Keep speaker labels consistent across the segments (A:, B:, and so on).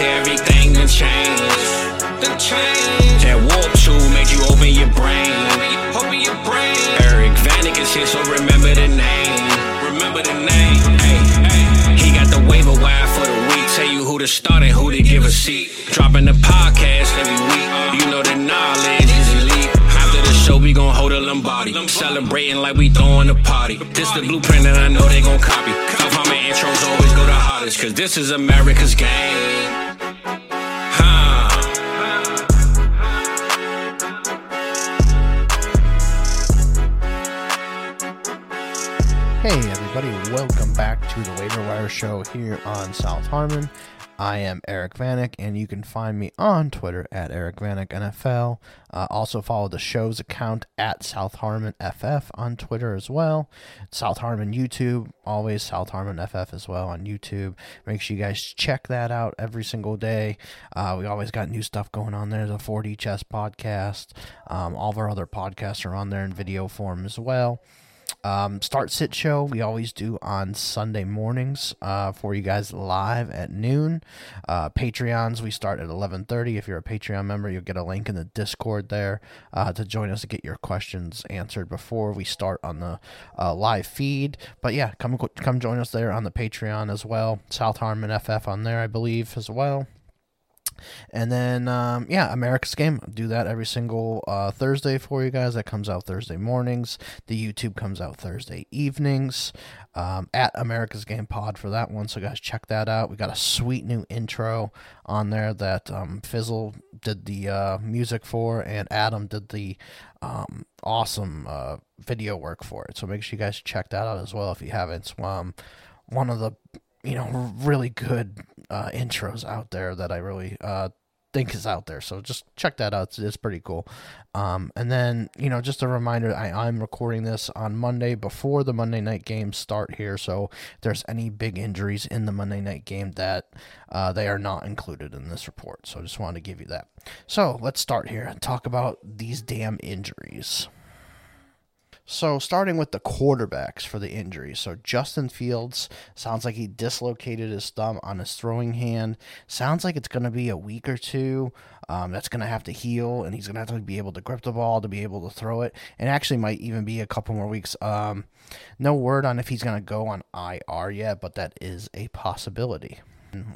A: everything done changed. Done changed. That WoRP tool made you open your brain. Open your brain. Eric Vanek is here, so remember the name. Remember the name. Hey, hey. He got the waiver wire for the week. Tell you who to start and who to give a seat. Dropping the podcast every week. You know the knowledge is elite. After the show, we gon' hold a Lombardi. Celebrating like we throwing a party. This the blueprint that I know they gon' copy. South Harmon intros always go the hardest, cause this is America's game.
B: Everybody, welcome back to the Waiver Wire Show here on South Harmon. I am Eric Vanek, and you can find me on Twitter at Eric Vanek NFL. Uh, also, follow the show's account at South Harmon FF on Twitter as well. South Harmon YouTube, always South Harmon FF as well on YouTube. Make sure you guys check that out every single day. Uh, we always got new stuff going on there. The 4D Chess podcast, um, all of our other podcasts are on there in video form as well. Um, start sit show we always do on Sunday mornings uh, for you guys live at noon. Uh, Patreons we start at eleven thirty. If you're a Patreon member, you'll get a link in the Discord there uh, to join us to get your questions answered before we start on the uh, live feed. But yeah, come come join us there on the Patreon as well. South Harmon FF on there, I believe, as well. And then, um, yeah, America's Game. Do that every single uh, Thursday for you guys. That comes out Thursday mornings. The YouTube comes out Thursday evenings. Um, at America's Game Pod for that one. So, guys, check that out. We got a sweet new intro on there that um, Fizzle did the uh, music for, and Adam did the um, awesome uh, video work for it. So, make sure you guys check that out as well if you haven't. Um, one of the you know really good uh, intros out there that I really uh, think is out there. So just check that out. It's, it's pretty cool. Um, and then you know just a reminder, I, I'm recording this on Monday before the Monday night games start here. So if there's any big injuries in the Monday night game that uh, they are not included in this report. So I just wanted to give you that. So let's start here and talk about these damn injuries. So, starting with the quarterbacks for the injury. So, Justin Fields sounds like he dislocated his thumb on his throwing hand. Sounds like it's going to be a week or two. Um, that's going to have to heal, and he's going to have to be able to grip the ball to be able to throw it. And actually, might even be a couple more weeks. Um, no word on if he's going to go on IR yet, but that is a possibility.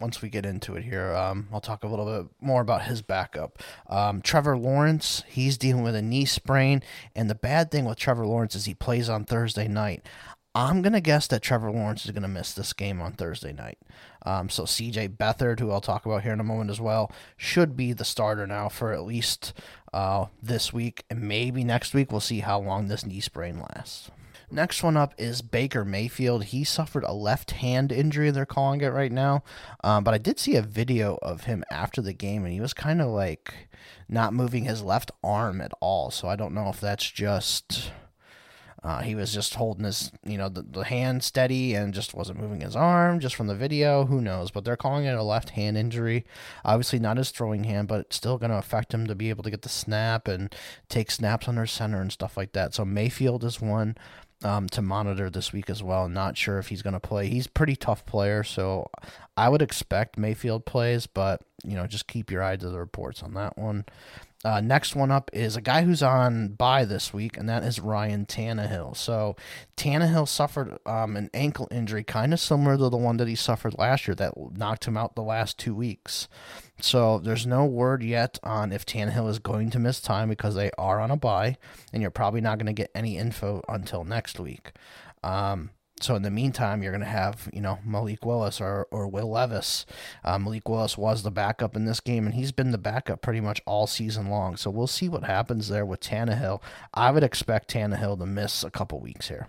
B: Once we get into it here, um, I'll talk a little bit more about his backup. Um, Trevor Lawrence, he's dealing with a knee sprain, and the bad thing with Trevor Lawrence is he plays on Thursday night. I'm going to guess that Trevor Lawrence is going to miss this game on Thursday night. Um, so CJ Beathard, who I'll talk about here in a moment as well, should be the starter now for at least uh, this week and maybe next week. We'll see how long this knee sprain lasts. Next one up is Baker Mayfield. He suffered a left hand injury, they're calling it right now. Um, but I did see a video of him after the game, and he was kind of like not moving his left arm at all. So I don't know if that's just. Uh, he was just holding his, you know, the, the hand steady and just wasn't moving his arm just from the video. Who knows? But they're calling it a left hand injury. Obviously, not his throwing hand, but it's still going to affect him to be able to get the snap and take snaps under center and stuff like that. So Mayfield is one um, to monitor this week as well. Not sure if he's going to play. He's pretty tough player, so I would expect Mayfield plays, but you know, just keep your eye to the reports on that one. Uh, next one up is a guy who's on bye this week, and that is Ryan Tannehill. So Tannehill suffered um, an ankle injury, kind of similar to the one that he suffered last year, that knocked him out the last two weeks. So there's no word yet on if Tannehill is going to miss time because they are on a bye, and you're probably not going to get any info until next week. Um, so in the meantime, you're going to have, you know, Malik Willis or, or Will Levis. Uh, Malik Willis was the backup in this game, and he's been the backup pretty much all season long. So we'll see what happens there with Tannehill. I would expect Tannehill to miss a couple weeks here.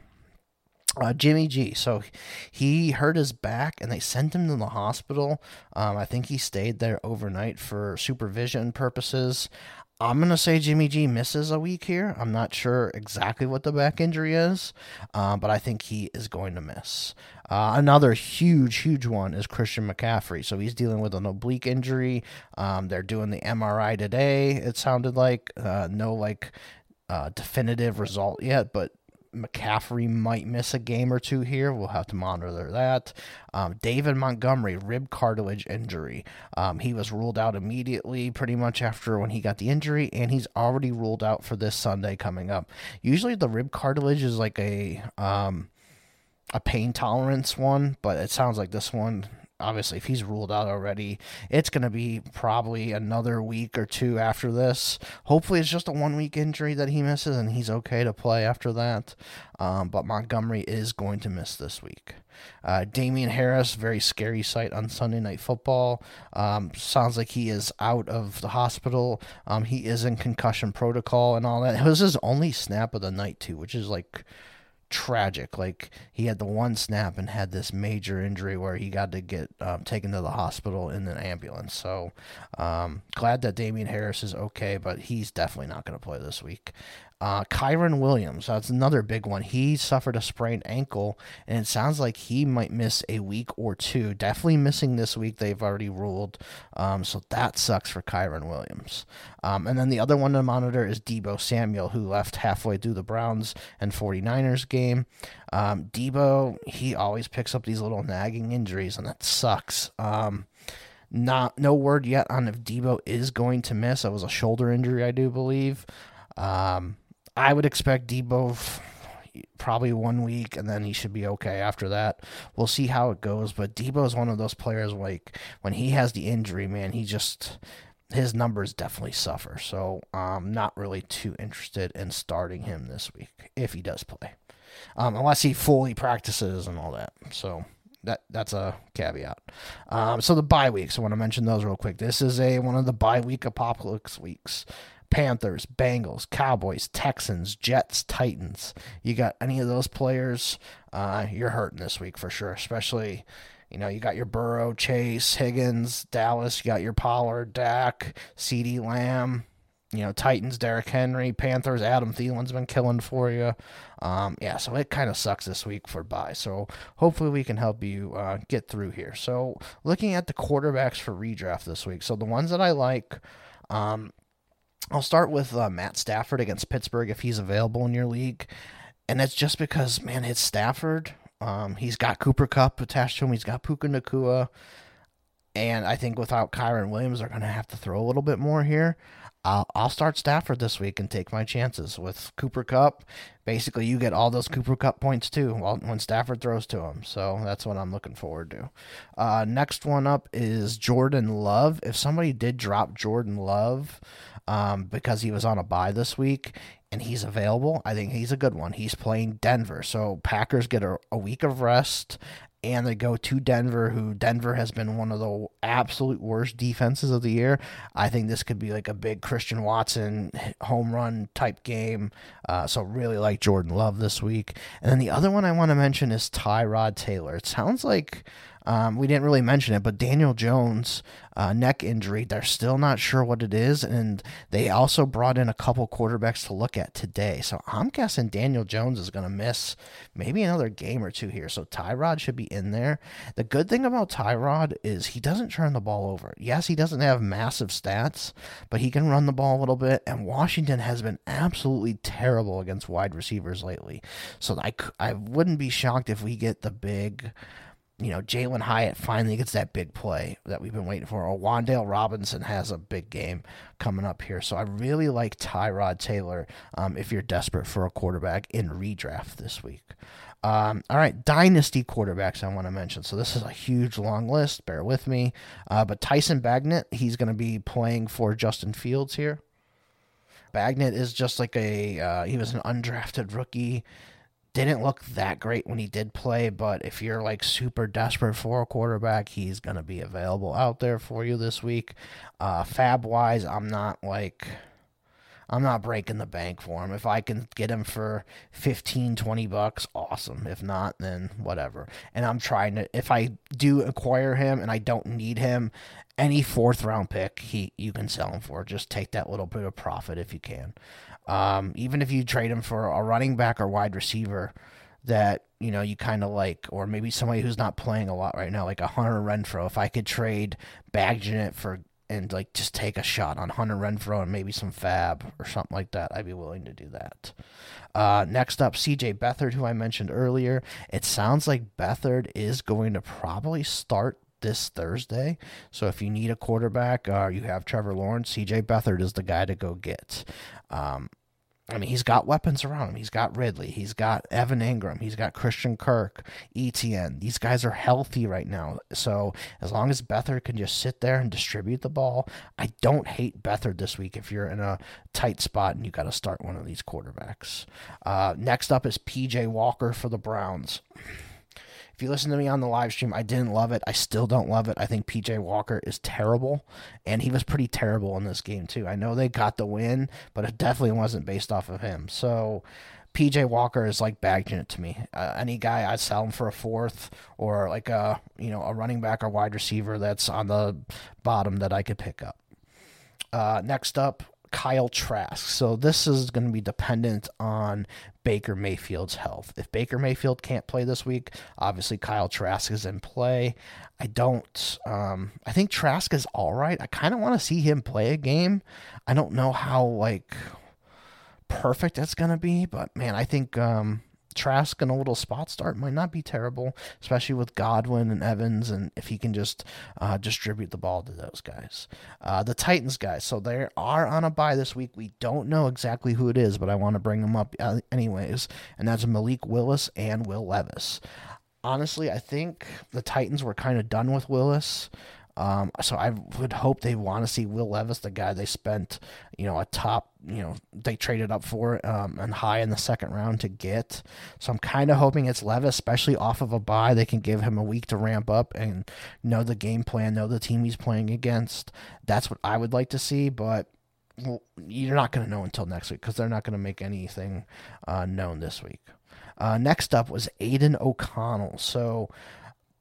B: Uh, Jimmy G. So he hurt his back and they sent him to the hospital. Um, I think he stayed there overnight for supervision purposes. I'm going to say Jimmy G misses a week here. I'm not sure exactly what the back injury is, uh, but I think he is going to miss. Uh, another huge, huge one is Christian McCaffrey. So he's dealing with an oblique injury. Um, they're doing the MRI today, it sounded like. Uh, no, like, uh, definitive result yet, but McCaffrey might miss a game or two here. We'll have to monitor that. Um, David Montgomery, rib cartilage injury. Um, he was ruled out immediately, pretty much after when he got the injury, and he's already ruled out for this Sunday coming up. Usually, the rib cartilage is like a um, a pain tolerance one, but it sounds like this one obviously if he's ruled out already it's going to be probably another week or two after this hopefully it's just a one week injury that he misses and he's okay to play after that um, but montgomery is going to miss this week uh, Damien Harris, very scary sight on Sunday Night Football. Um, sounds like he is out of the hospital. Um, he is in concussion protocol and all that. It was his only snap of the night, too, which is like tragic. Like he had the one snap and had this major injury where he got to get um, taken to the hospital in an ambulance. So um, glad that Damien Harris is okay, but he's definitely not going to play this week. Uh, Kyren Williams, that's another big one. He suffered a sprained ankle, and it sounds like he might miss a week or two. Definitely missing this week, they've already ruled. Um, so that sucks for Kyren Williams. Um, and then the other one to monitor is Deebo Samuel, who left halfway through the Browns and 49ers game. Um, Deebo, he always picks up these little nagging injuries, and that sucks. Um, not no word yet on if Deebo is going to miss. It was a shoulder injury, I do believe. Um, I would expect Deebo probably one week and then he should be okay after that. We'll see how it goes. But Deebo is one of those players like when he has the injury, man, he just his numbers definitely suffer. So I'm um, not really too interested in starting him this week if he does play, um, unless he fully practices and all that. So that that's a caveat. Um, so the bye weeks, I want to mention those real quick. This is a one of the bye week apocalypse weeks. Panthers, Bengals, Cowboys, Texans, Jets, Titans. You got any of those players, uh, you're hurting this week for sure. Especially, you know, you got your Burrow, Chase, Higgins, Dallas. You got your Pollard, Dak, CeeDee Lamb. You know, Titans, Derrick Henry, Panthers, Adam Thielen's been killing for you. Um, yeah, so it kind of sucks this week for bye. So hopefully we can help you uh, get through here. So looking at the quarterbacks for redraft this week. So the ones that I like, um, I'll start with uh, Matt Stafford against Pittsburgh if he's available in your league. And it's just because, man, it's Stafford. Um, he's got Cooper Kupp attached to him. He's got Puka Nacua. And I think without Kyren Williams, they're going to have to throw a little bit more here. I'll, I'll start Stafford this week and take my chances with Cooper Kupp. Basically, you get all those Cooper Kupp points too when Stafford throws to him. So that's what I'm looking forward to. Uh, next one up is Jordan Love. If somebody did drop Jordan Love, um, because he was on a bye this week and he's available. I think he's a good one. He's playing Denver. So Packers get a, a week of rest and they go to Denver, who Denver has been one of the absolute worst defenses of the year. I think this could be like a big Christian Watson home run type game. Uh, so really like Jordan Love this week. And then the other one I want to mention is Tyrod Taylor. It sounds like um, we didn't really mention it, but Daniel Jones uh, neck injury. They're still not sure what it is, and they also brought in a couple quarterbacks to look at today. So I'm guessing Daniel Jones is going to miss maybe another game or two here. So Tyrod should be in there. The good thing about Tyrod is he doesn't turn the ball over. Yes, he doesn't have massive stats, but he can run the ball a little bit. And Washington has been absolutely terrible against wide receivers lately. So I I wouldn't be shocked if we get the big you know, Jalin Hyatt finally gets that big play that we've been waiting for. Or Wan'Dale Robinson has a big game coming up here. So I really like Tyrod Taylor um, if you're desperate for a quarterback in redraft this week. Um, all right, dynasty quarterbacks I want to mention. So this is a huge long list. Bear with me. Uh, but Tyson Bagent, he's going to be playing for Justin Fields here. Bagent is just like a uh, he was an undrafted rookie didn't look that great when he did play, but if you're like super desperate for a quarterback, he's going to be available out there for you this week. Uh, fab wise, I'm not like. I'm not breaking the bank for him. If I can get him for 15, 20 bucks, awesome. If not, then whatever. And I'm trying to if I do acquire him and I don't need him, any fourth round pick, he you can sell him for. Just take that little bit of profit if you can. Um, even if you trade him for a running back or wide receiver that you know you kind of like, or maybe somebody who's not playing a lot right now, like a Hunter Renfrow. If I could trade Bagent for and like just take a shot on Hunter Renfrow and maybe some Fab or something like that, I'd be willing to do that. Uh, next up, CJ Beathard, who I mentioned earlier. It sounds like Beathard is going to probably start this Thursday. So if you need a quarterback, uh, you have Trevor Lawrence. CJ Beathard is the guy to go get. Um, I mean, he's got weapons around him. He's got Ridley. He's got Evan Engram. He's got Christian Kirk, ETN. These guys are healthy right now. So as long as Beathard can just sit there and distribute the ball, I don't hate Beathard this week if you're in a tight spot and you got to start one of these quarterbacks. Uh, next up is PJ Walker for the Browns. If you listen to me on the live stream, I didn't love it. I still don't love it. I think PJ Walker is terrible, and he was pretty terrible in this game too. I know they got the win, but it definitely wasn't based off of him. So PJ Walker is like Bagent to me. Uh, any guy I'd sell him for a fourth or like a you know a running back or wide receiver that's on the bottom that I could pick up. Uh, next up, Kyle Trask. So this is going to be dependent on Baker Mayfield's health. If Baker Mayfield can't play this week, obviously Kyle Trask is in play. I don't. Um, I think Trask is all right. I kind of want to see him play a game. I don't know how like perfect it's going to be, but man, I think. Um, Trask and a little spot start might not be terrible, especially with Godwin and Evans, and if he can just uh, distribute the ball to those guys. Uh, the Titans guys, so they are on a bye this week. We don't know exactly who it is, but I want to bring them up uh, anyways, and that's Malik Willis and Will Levis. Honestly, I think the Titans were kind of done with Willis. Um, so I would hope they want to see Will Levis, the guy they spent, you know, a top, you know, they traded up for um, and high in the second round to get. So I'm kind of hoping it's Levis, especially off of a bye. They can give him a week to ramp up and know the game plan, know the team he's playing against. That's what I would like to see, but well, you're not going to know until next week because they're not going to make anything uh, known this week. Uh, next up was Aidan O'Connell. So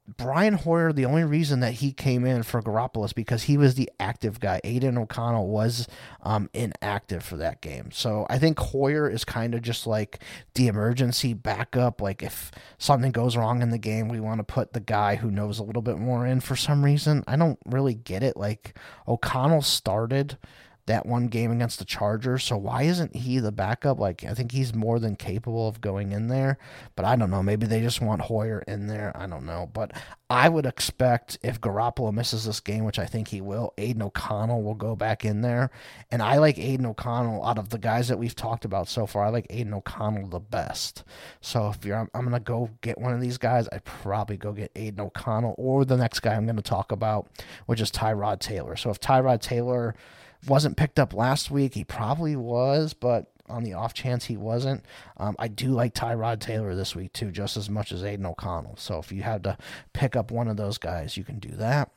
B: Brian Hoyer, the only reason that he came in for Garoppolo because he was the active guy. Aidan O'Connell was um, inactive for that game. So I think Hoyer is kind of just like the emergency backup. Like if something goes wrong in the game, we want to put the guy who knows a little bit more in for some reason. I don't really get it. Like O'Connell started that one game against the Chargers. So why isn't he the backup? Like I think he's more than capable of going in there, but I don't know. Maybe they just want Hoyer in there. I don't know, but I would expect if Garoppolo misses this game, which I think he will, Aidan O'Connell will go back in there. And I like Aidan O'Connell out of the guys that we've talked about so far. I like Aidan O'Connell the best. So if you're, I'm, I'm gonna go get one of these guys. I'd probably go get Aidan O'Connell or the next guy I'm gonna talk about, which is Tyrod Taylor. So if Tyrod Taylor wasn't picked up last week. He probably was, but on the off chance he wasn't, um, I do like Tyrod Taylor this week too, just as much as Aidan O'Connell. So if you had to pick up one of those guys, you can do that.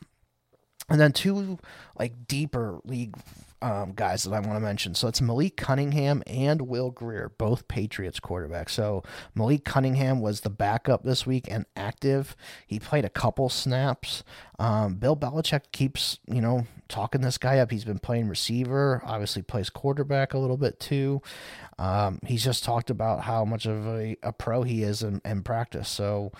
B: And then two like deeper league um, guys that I want to mention. So it's Malik Cunningham and Will Grier, both Patriots quarterbacks. So Malik Cunningham was the backup this week and active. He played a couple snaps. Um, Bill Belichick keeps, you know, talking this guy up. He's been playing receiver, obviously plays quarterback a little bit too. Um, he's just talked about how much of a, a pro he is in, in practice. So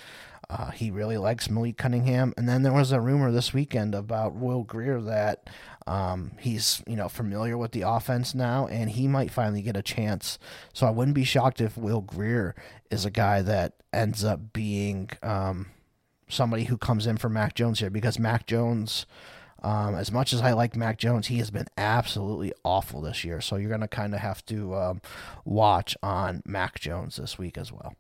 B: uh, he really likes Malik Cunningham. And then there was a rumor this weekend about Will Grier that um, he's you know familiar with the offense now, and he might finally get a chance. So I wouldn't be shocked if Will Grier is a guy that ends up being um, somebody who comes in for Mac Jones here because Mac Jones. Um, as much as I like Mac Jones, he has been absolutely awful this year. So you're going to kind of have to um, watch on Mac Jones this week as well.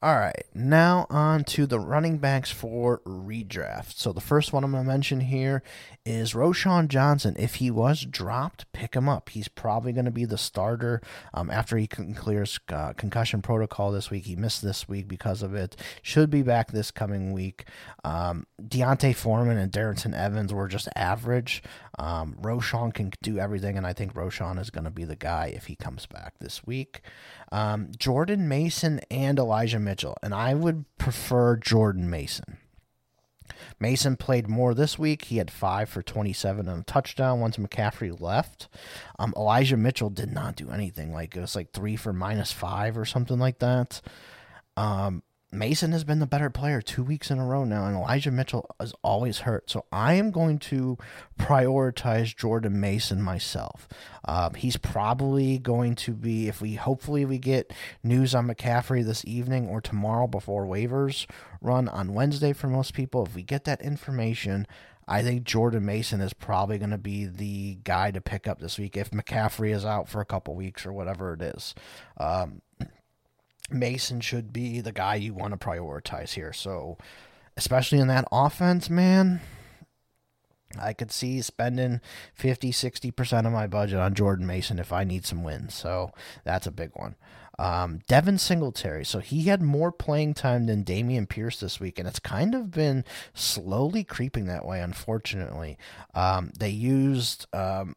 B: All right, now on to the running backs for redraft. So the first one I'm going to mention here is Roschon Johnson. If he was dropped, pick him up. He's probably going to be the starter um, after he clears uh, concussion protocol this week. He missed this week because of it. Should be back this coming week. Um, D'Onta Foreman and Darrynton Evans were just average. Um, Roschon can do everything, and I think Roschon is going to be the guy if he comes back this week. Um, Jordan Mason and Elijah Mitchell, and I would prefer Jordan Mason. Mason played more this week. He had five for 27 and a touchdown once McCaffrey left. Um, Elijah Mitchell did not do anything. Like it was like three for minus five or something like that. Um, Mason has been the better player two weeks in a row now, and Elijah Mitchell is always hurt. So I am going to prioritize Jordan Mason myself. Uh, he's probably going to be, if we hopefully we get news on McCaffrey this evening or tomorrow before waivers run on Wednesday for most people. If we get that information, I think Jordan Mason is probably going to be the guy to pick up this week if McCaffrey is out for a couple weeks or whatever it is. Um, Mason should be the guy you want to prioritize here. So, especially in that offense, man, I could see spending 50, 60% of my budget on Jordan Mason if I need some wins. So, that's a big one. Um, Devin Singletary. So he had more playing time than Dameon Pierce this week, and it's kind of been slowly creeping that way, unfortunately. Um, they used um,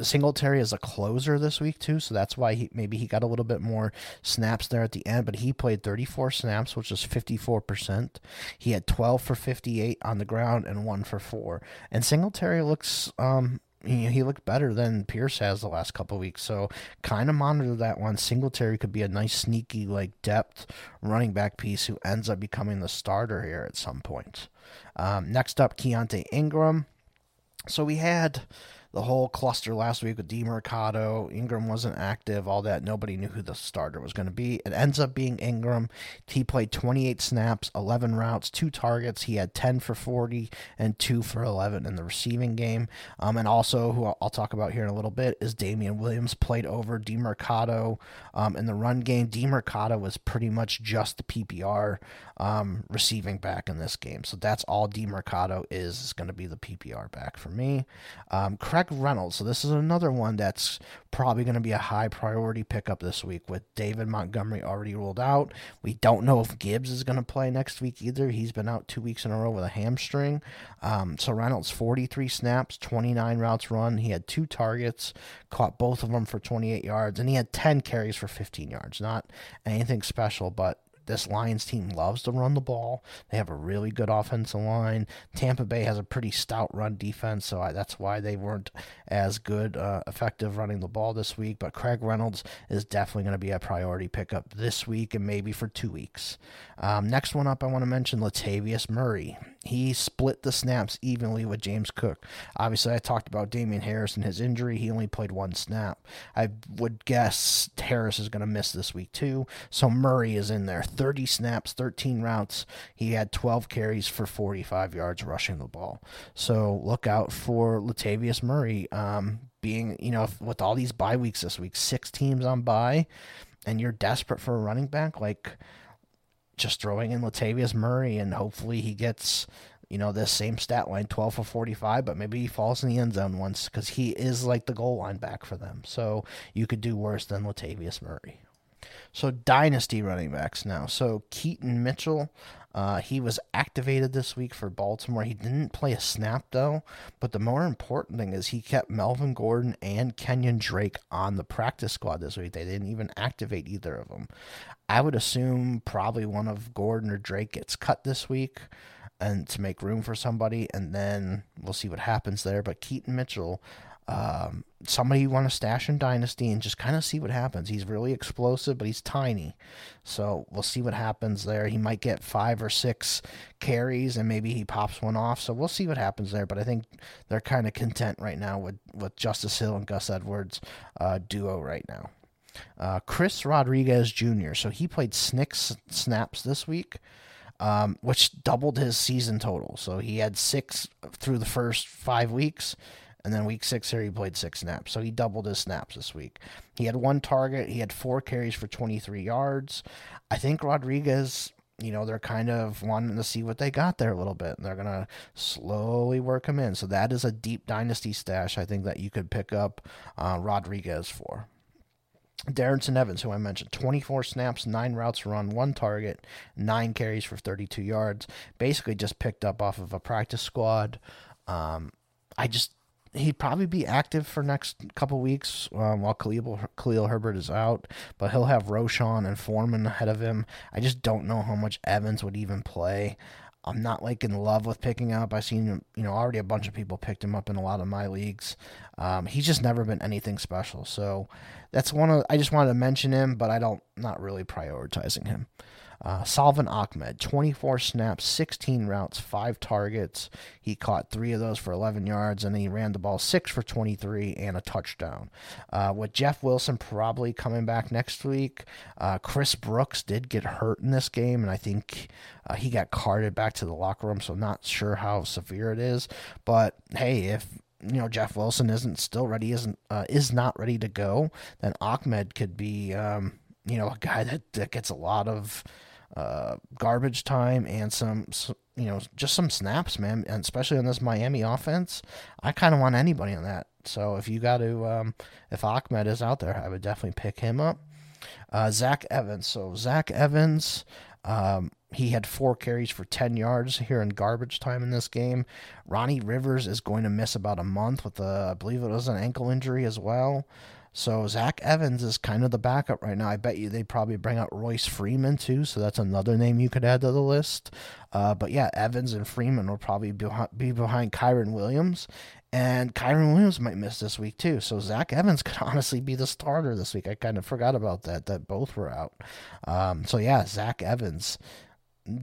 B: Singletary is a closer this week too, so that's why he maybe he got a little bit more snaps there at the end. But he played 34 snaps, which is 54 percent. He had 12 for 58 on the ground and one for four. And Singletary looks um he, he looked better than Pierce has the last couple weeks. So kind of monitor that one. Singletary could be a nice sneaky like depth running back piece who ends up becoming the starter here at some point. Um, next up, Keaontay Ingram. So we had the whole cluster last week with Demercado. Ingram wasn't active, all that. Nobody knew who the starter was going to be. It ends up being Ingram. He played 28 snaps, 11 routes, two targets. He had 10 for 40 and 2 for 11 in the receiving game. Um, and also, who I'll talk about here in a little bit, is Damien Williams played over Demercado um, in the run game. Demercado was pretty much just the PPR um, receiving back in this game. So that's all Demercado is, is going to be the PPR back for me. Um, Craig Reynolds. So this is another one that's probably going to be a high priority pickup this week with David Montgomery already ruled out. We don't know if Gibbs is going to play next week either. He's been out two weeks in a row with a hamstring. Um, so Reynolds 43 snaps, 29 routes run. He had two targets, caught both of them for 28 yards, and he had 10 carries for 15 yards. Not anything special, but this Lions team loves to run the ball. They have a really good offensive line. Tampa Bay has a pretty stout run defense, so I, that's why they weren't as good, uh, effective running the ball this week. But Craig Reynolds is definitely going to be a priority pickup this week and maybe for two weeks. Um, next one up, I want to mention Latavius Murray. He split the snaps evenly with James Cook. Obviously, I talked about Damien Harris and his injury. He only played one snap. I would guess Harris is going to miss this week too. So Murray is in there. 30 snaps, 13 routes. He had 12 carries for 45 yards rushing the ball. So look out for Latavius Murray um, being, you know, with all these bye weeks this week, six teams on bye, and you're desperate for a running back, like just throwing in Latavius Murray and hopefully he gets you know, this same stat line, 12 for 45, but maybe he falls in the end zone once because he is like the goal line back for them. So you could do worse than Latavius Murray. So dynasty running backs now. So Keaton Mitchell, uh, he was activated this week for Baltimore. He didn't play a snap though, but the more important thing is he kept Melvin Gordon and Kenyan Drake on the practice squad this week. They didn't even activate either of them. I would assume probably one of Gordon or Drake gets cut this week and to make room for somebody, and then we'll see what happens there. But Keaton Mitchell, um, somebody you want to stash in Dynasty and just kind of see what happens. He's really explosive, but he's tiny. So we'll see what happens there. He might get five or six carries and maybe he pops one off. So we'll see what happens there. But I think they're kind of content right now with, with Justice Hill and Gus Edwards uh, duo right now. Uh, Chris Rodriguez Jr. So he played six snaps this week um, which doubled his season total. So he had six through the first five weeks, and then week six here he played six snaps. So he doubled his snaps this week. He had one target. He had four carries for 23 yards. I think Rodriguez you know, they're kind of wanting to see what they got there a little bit. And they're going to slowly work him in. So that is a deep dynasty stash, I think, that you could pick up uh, Rodriguez for. Darrynton Evans, who I mentioned, 24 snaps, 9 routes run, 1 target, 9 carries for 32 yards. Basically just picked up off of a practice squad. Um, I just, he'd probably be active for next couple weeks um, while Khalil, Khalil Herbert is out, but he'll have Roschon and Foreman ahead of him. I just don't know how much Evans would even play. I'm not like in love with picking up. I've seen you know already a bunch of people picked him up in a lot of my leagues. Um, he's just never been anything special. So that's one of I just wanted to mention him, but I don't not really prioritizing him. Uh, Salvon Ahmed, 24 snaps, 16 routes, 5 targets. He caught 3 of those for 11 yards, and he ran the ball 6 for 23 and a touchdown. Uh, with Jeff Wilson probably coming back next week, uh, Chris Brooks did get hurt in this game, and I think uh, he got carted back to the locker room, so not sure how severe it is. But hey, if you know Jeff Wilson isn't still ready, isn't uh, is not ready to go, then Ahmed could be um, you know a guy that, that gets a lot of uh, garbage time and some, you know just some snaps, man, and especially on this Miami offense. I kind of want anybody on that. So if you got to, um, if Ahmed is out there, I would definitely pick him up. Uh, Zach Evans. So Zach Evans. Um, he had four carries for 10 yards here in garbage time in this game. Ronnie Rivers is going to miss about a month with, a, I believe it was an ankle injury as well. So Zach Evans is kind of the backup right now. I bet you they probably bring out Royce Freeman too, so that's another name you could add to the list. Uh, but yeah, Evans and Freeman will probably be behind Kyren Williams, and Kyren Williams might miss this week too. So Zach Evans could honestly be the starter this week. I kind of forgot about that, that both were out. Um, so yeah, Zach Evans,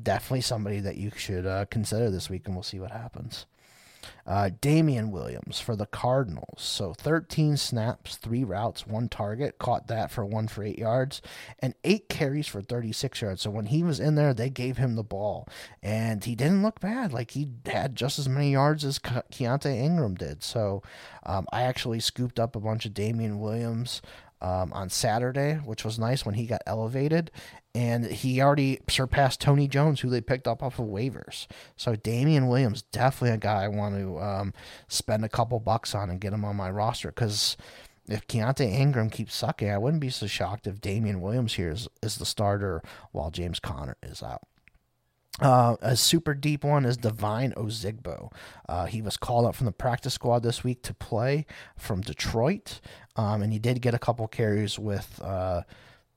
B: definitely somebody that you should uh, consider this week, and we'll see what happens. Uh, Damien Williams for the Cardinals. So 13 snaps, three routes, one target. Caught that for one for eight yards, and eight carries for 36 yards. So when he was in there, they gave him the ball, and he didn't look bad. Like he had just as many yards as Ke- Keaontay Ingram did. So um, I actually scooped up a bunch of Damien Williams. Um, on Saturday, which was nice when he got elevated and he already surpassed Tony Jones, who they picked up off of waivers. So Damien Williams, definitely a guy I want to um, spend a couple bucks on and get him on my roster because if Keaontay Ingram keeps sucking, I wouldn't be so shocked if Damien Williams here is, is the starter while James Conner is out. Uh, a super deep one is Devine Ozigbo. Uh, he was called up from the practice squad this week to play from Detroit, um, and he did get a couple carries with uh,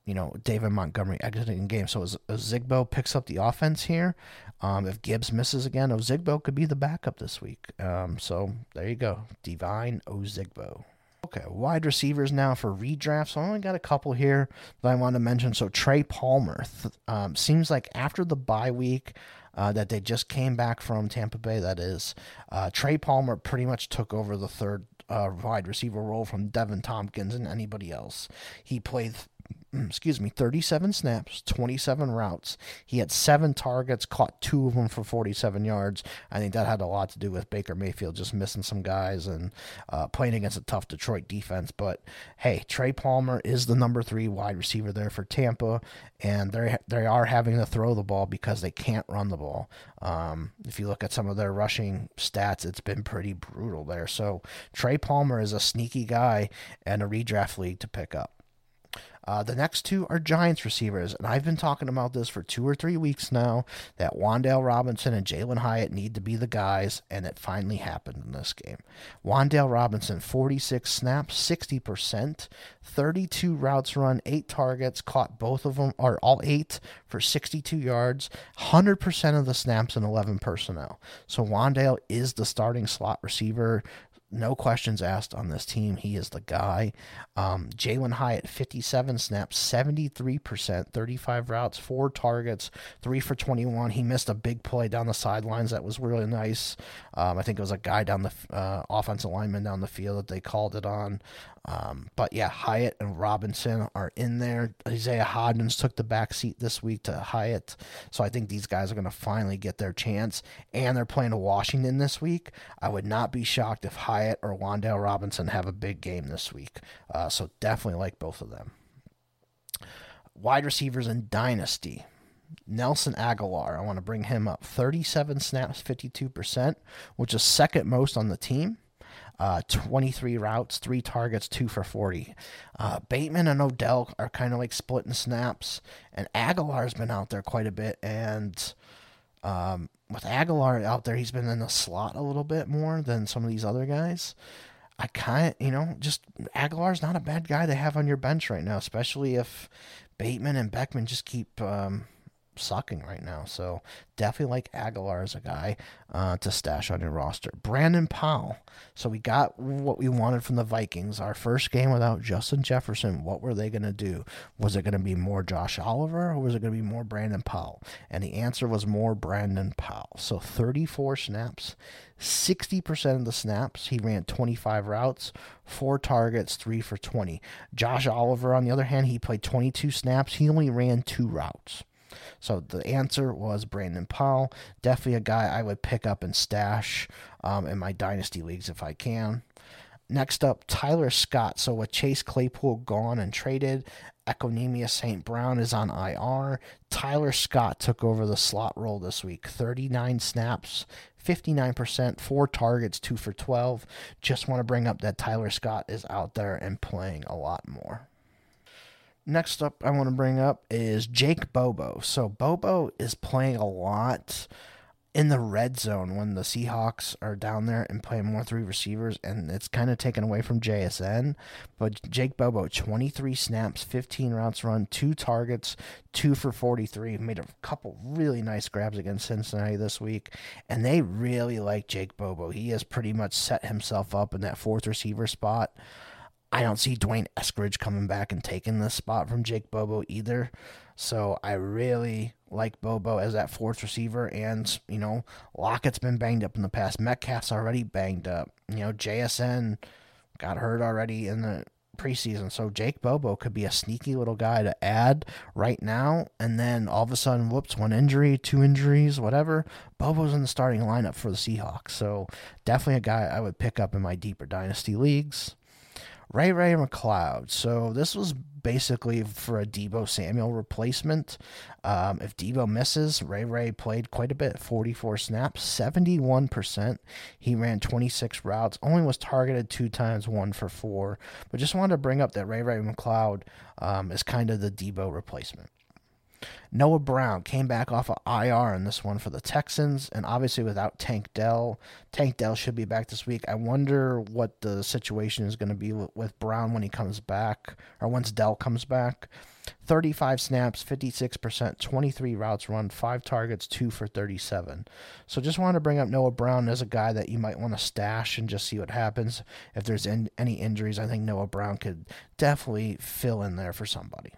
B: you know, David Montgomery exiting the game. So Zigbo picks up the offense here, um, if Gibbs misses again, Ozigbo could be the backup this week. Um, so there you go, Devine Ozigbo. Okay, wide receivers now for redraft. So I only got a couple here that I want to mention. So Trey Palmer um, seems like after the bye week. Uh, that they just came back from Tampa Bay, that is. Uh, Trey Palmer pretty much took over the third uh, wide receiver role from Deven Thompkins and anybody else. He played excuse me, 37 snaps, 27 routes. He had seven targets, caught two of them for 47 yards. I think that had a lot to do with Baker Mayfield just missing some guys and uh, playing against a tough Detroit defense. But hey, Trey Palmer is the number three wide receiver there for Tampa, and they they are having to throw the ball because they can't run the ball. Um, if you look at some of their rushing stats, it's been pretty brutal there. So Trey Palmer is a sneaky guy and a redraft league to pick up. Uh, the next two are Giants receivers, and I've been talking about this for two or three weeks now that Wan'Dale Robinson and Jalin Hyatt need to be the guys, and it finally happened in this game. Wan'Dale Robinson, 46 snaps, 60%, 32 routes run, 8 targets, caught both of them, or all 8 for 62 yards, 100% of the snaps in 11 personnel. So Wan'Dale is the starting slot receiver no questions asked on this team. He is the guy. Um, Jalin Hyatt, 57 snaps, 73%, 35 routes, four targets, three for 21. He missed a big play down the sidelines that was really nice. Um, I think it was a guy down the uh, offensive lineman down the field that they called it on. Um, but yeah, Hyatt and Robinson are in there. Isaiah Hodgins took the back seat this week to Hyatt. So I think these guys are going to finally get their chance. And they're playing Washington this week. I would not be shocked if Hyatt or Wan'Dale Robinson have a big game this week. Uh, so definitely like both of them. Wide receivers in Dynasty. Nelson Agholor, I want to bring him up. 37 snaps, 52%, which is second most on the team. Uh, 23 routes, three targets, two for 40. Uh, Bateman and Odell are kind of like splitting snaps, and Agholor's been out there quite a bit. And um, with Agholor out there, he's been in the slot a little bit more than some of these other guys. I kind of, you know, just Agholor's not a bad guy to have on your bench right now, especially if Bateman and Beckham just keep um, sucking right now. So definitely like Agholor as a guy uh, to stash on your roster. Brandon Powell. So we got what we wanted from the Vikings. Our first game without Justin Jefferson. What were they going to do? Was it going to be more Josh Oliver or was it going to be more Brandon Powell? And the answer was more Brandon Powell. So 34 snaps. 60% of the snaps, he ran 25 routes, four targets, three for 20. Josh Oliver, on the other hand, he played 22 snaps. He only ran two routes. So the answer was Brandon Powell. Definitely a guy I would pick up and stash um, in my dynasty leagues if I can. Next up, Tyler Scott. So with Chase Claypool gone and traded, Equanimeous St. Brown is on IR. Tyler Scott took over the slot role this week. 39 snaps, 59%, four targets, two for 12. Just want to bring up that Tyler Scott is out there and playing a lot more. Next up, I want to bring up is Jake Bobo. So, Bobo is playing a lot in the red zone when the Seahawks are down there and playing more three receivers, and it's kind of taken away from JSN. But Jake Bobo, 23 snaps, 15 routes run, two targets, two for 43. Made a couple really nice grabs against Cincinnati this week, and they really like Jake Bobo. He has pretty much set himself up in that fourth receiver spot. I don't see D'Wayne Eskridge coming back and taking this spot from Jake Bobo either. So I really like Bobo as that fourth receiver. And, you know, Lockett's been banged up in the past. Metcalf's already banged up. You know, JSN got hurt already in the preseason. So Jake Bobo could be a sneaky little guy to add right now. And then all of a sudden, whoops, one injury, two injuries, whatever. Bobo's in the starting lineup for the Seahawks. So definitely a guy I would pick up in my deeper dynasty leagues. Ray Ray McCloud. So this was basically for a Deebo Samuel replacement. Um, if Deebo misses, Ray Ray played quite a bit 44 snaps, 71%. He ran 26 routes, only was targeted two times, one for four. But just wanted to bring up that Ray Ray McCloud um, is kind of the Deebo replacement. Noah Brown came back off of IR in this one for the Texans, and obviously without Tank Dell. Tank Dell should be back this week. I wonder what the situation is going to be with Brown when he comes back, or once Dell comes back. 35 snaps, 56%, 23 routes run, 5 targets, 2 for 37. So just wanted to bring up Noah Brown as a guy that you might want to stash and just see what happens. If there's any injuries, I think Noah Brown could definitely fill in there for somebody.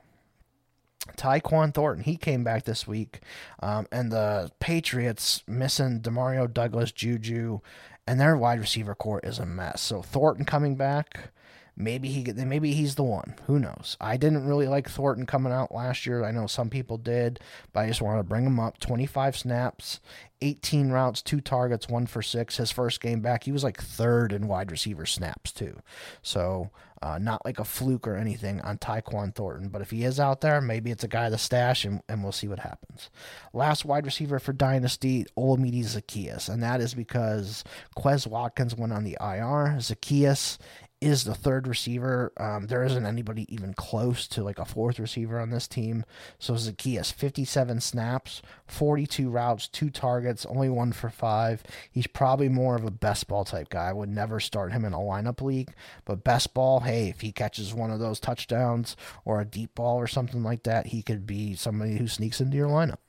B: Tyquan Thornton, he came back this week, um, and the Patriots missing Demario Douglas, Juju, and their wide receiver corps is a mess. So Thornton coming back, maybe he maybe he's the one. Who knows? I didn't really like Thornton coming out last year. I know some people did, but I just wanted to bring him up. 25 snaps, 18 routes, two targets, one for six. His first game back, he was like third in wide receiver snaps too. So uh, not like a fluke or anything on Tyquan Thornton, but if he is out there, maybe it's a guy to stash, and, and we'll see what happens. Last wide receiver for Dynasty, Olamide Zaccheaus, and that is because Quez Watkins went on the IR. Zaccheaus is the third receiver. Um, there isn't anybody even close to like a fourth receiver on this team. So Zaccheaus, 57 snaps, 42 routes, two targets, only one for five. He's probably more of a best ball type guy. I would never start him in a lineup league, but best ball, hey, if he catches one of those touchdowns or a deep ball or something like that, he could be somebody who sneaks into your lineup.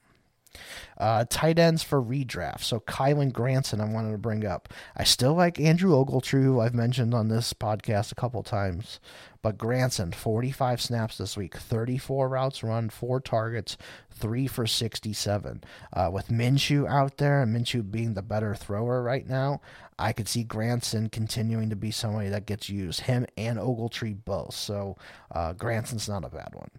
B: Uh, tight ends for redraft. So Kylen Granson, I wanted to bring up. I still like Andrew Ogletree, who I've mentioned on this podcast a couple times. But Granson, 45 snaps this week, 34 routes run, four targets, three for 67. Uh, with Minshew out there and Minshew being the better thrower right now, I could see Granson continuing to be somebody that gets used. Him and Ogletree both. So uh, Granson's not a bad one.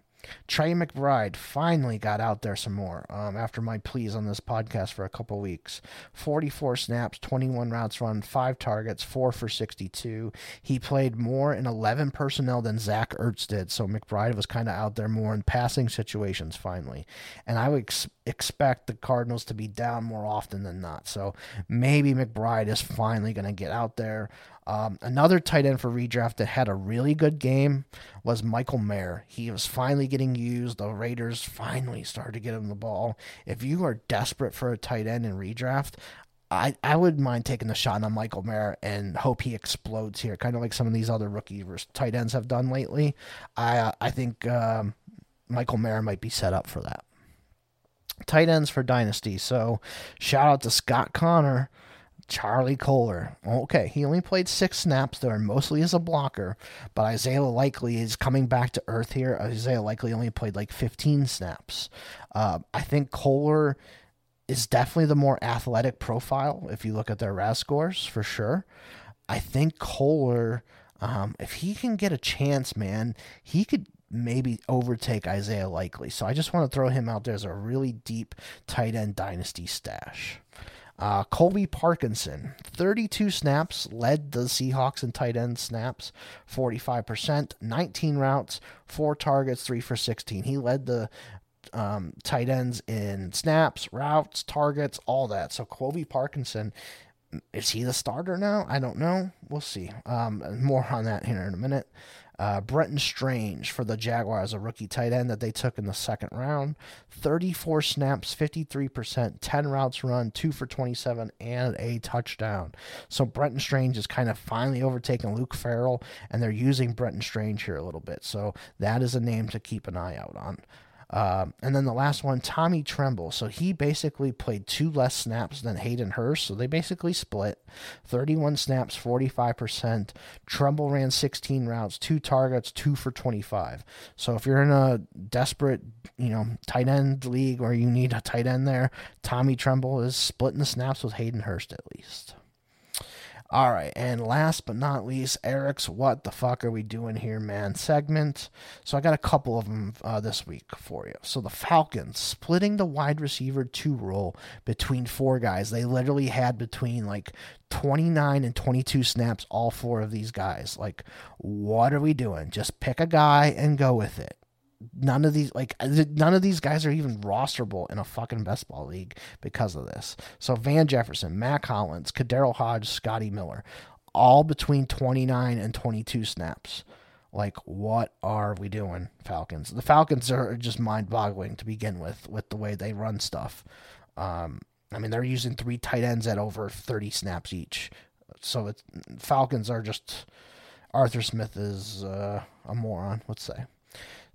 B: Trey McBride finally got out there some more um, after my pleas on this podcast for a couple weeks. 44 snaps, 21 routes run, 5 targets, 4 for 62. He played more in 11 personnel than Zach Ertz did, so McBride was kind of out there more in passing situations finally. And I would ex- expect the Cardinals to be down more often than not. So maybe McBride is finally going to get out there. Um, another tight end for redraft that had a really good game was Michael Mayer. He was finally getting used. The Raiders finally started to get him the ball. If you are desperate for a tight end in redraft, I, I would mind taking the shot on Michael Mayer and hope he explodes here, kind of like some of these other rookie tight ends have done lately. I I think um, Michael Mayer might be set up for that. Tight ends for Dynasty. So shout out to Scott Connor. Charlie Kolar. Okay, he only played six snaps there, mostly as a blocker, but Isaiah Likely is coming back to earth here. Isaiah Likely only played like 15 snaps. Uh, I think Kolar is definitely the more athletic profile if you look at their RAS scores for sure. I think Kolar, um, if he can get a chance, man, he could maybe overtake Isaiah Likely. So I just want to throw him out there as a really deep tight end dynasty stash. Uh, Colby Parkinson, 32 snaps, led the Seahawks in tight end snaps, 45%, 19 routes, four targets, three for 16. He led the um, tight ends in snaps, routes, targets, all that. So Colby Parkinson, is he the starter now? I don't know. We'll see. Um, more on that here in a minute. Uh, Brenton Strange for the Jaguars, a rookie tight end that they took in the second round. 34 snaps, 53%, 10 routes run, 2 for 27, and a touchdown. So Brenton Strange is kind of finally overtaking Luke Farrell, and they're using Brenton Strange here a little bit. So that is a name to keep an eye out on. Um, and then the last one, Tommy Tremble. So he basically played two less snaps than Hayden Hurst. So they basically split 31 snaps, 45%. Tremble ran 16 routes, two targets, two for 25. So if you're in a desperate, you know, tight end league or you need a tight end there, Tommy Tremble is splitting the snaps with Hayden Hurst at least. All right, and last but not least, Eric's "What the fuck are we doing here, man?" segment. So I got a couple of them uh, this week for you. So the Falcons splitting the wide receiver two role between four guys. They literally had between like 29 and 22 snaps, all four of these guys. Like, what are we doing? Just pick a guy and go with it none of these like none of these guys are even rosterable in a fucking best ball league because of this. So Van Jefferson, Mack Hollins, KhaDarel Hodge, Scotty Miller, all between 29 and 22 snaps. Like what are we doing, Falcons? The Falcons are just mind-boggling to begin with with the way they run stuff. Um, I mean, they're using three tight ends at over 30 snaps each. So it's Falcons are just Arthur Smith is uh, a moron, let's say.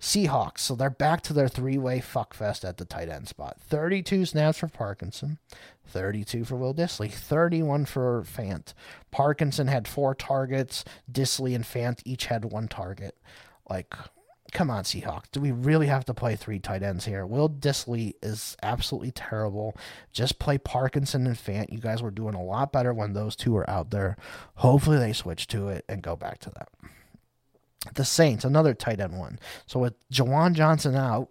B: Seahawks, so they're back to their three way fuckfest at the tight end spot. 32 snaps for Parkinson, 32 for Will Dissly, 31 for Fant. Parkinson had four targets, Dissly and Fant each had one target. Like, come on, Seahawks. Do we really have to play three tight ends here? Will Dissly is absolutely terrible. Just play Parkinson and Fant. You guys were doing a lot better when those two were out there. Hopefully they switch to it and go back to that. The Saints, another tight end one. So with Juwan Johnson out,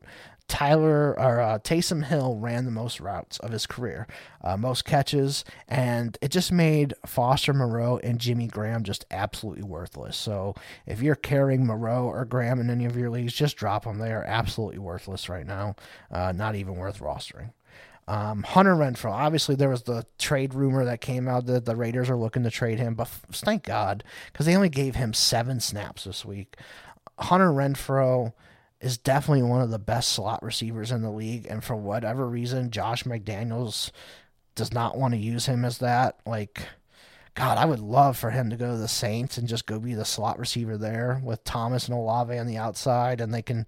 B: Tyler or uh, Taysom Hill ran the most routes of his career, uh, most catches, and it just made Foster Moreau and Jimmy Graham just absolutely worthless. So if you're carrying Moreau or Graham in any of your leagues, just drop them. They are absolutely worthless right now. Uh, not even worth rostering. Um, Hunter Renfrow, obviously, there was the trade rumor that came out that the Raiders are looking to trade him, but thank God, because they only gave him seven snaps this week. Hunter Renfrow is definitely one of the best slot receivers in the league, and for whatever reason, Josh McDaniels does not want to use him as that. Like, God, I would love for him to go to the Saints and just go be the slot receiver there with Thomas and Olave on the outside, and they can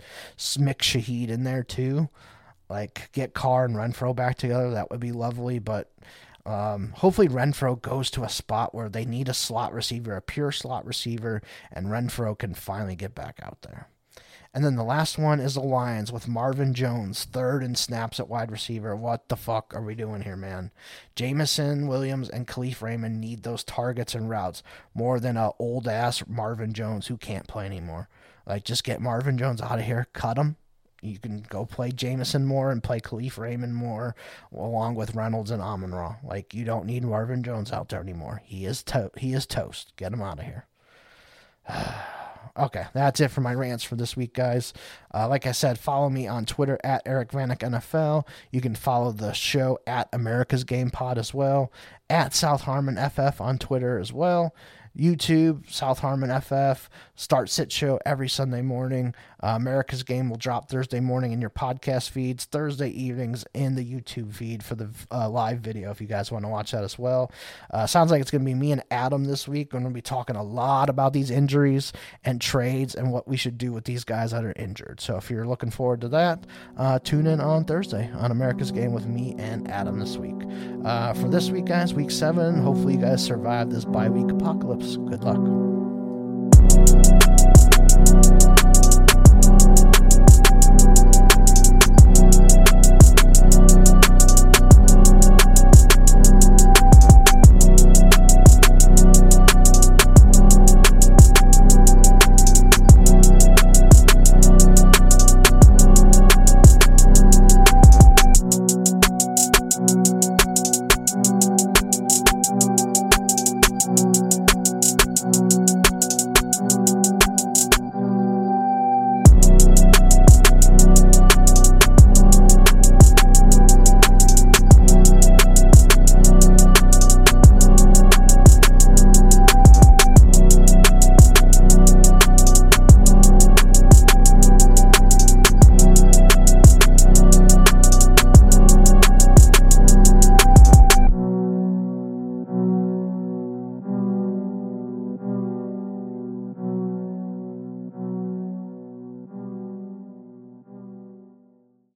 B: mix Shaheed in there too like get Carr and Renfrow back together. That would be lovely. But um, hopefully Renfrow goes to a spot where they need a slot receiver, a pure slot receiver, and Renfrow can finally get back out there. And then the last one is the Lions with Marvin Jones, third in snaps at wide receiver. What the fuck are we doing here, man? Jameson Williams, and Kalif Raymond need those targets and routes more than a old ass Marvin Jones who can't play anymore. Like, just get Marvin Jones out of here, cut him, you can go play Jameson more and play Kalif Raymond more, along with Reynolds and Amon Ra. Like you don't need Marvin Jones out there anymore. He is to- he is toast. Get him out of here. okay, that's it for my rants for this week, guys. Uh, like I said, follow me on Twitter at Eric Vanek NFL. You can follow the show at America's Game Pod as well, at South Harmon FF on Twitter as well. YouTube, South Harmon FF, Start Sit Show every Sunday morning. Uh, America's Game will drop Thursday morning in your podcast feeds, Thursday evenings in the YouTube feed for the uh, live video if you guys want to watch that as well. Uh, sounds like it's going to be me and Adam this week. We're going to be talking a lot about these injuries and trades and what we should do with these guys that are injured. So if you're looking forward to that, uh, tune in on Thursday on America's Game with me and Adam this week. Uh, for this week, guys, week seven, hopefully you guys survive this bye week apocalypse. Good luck.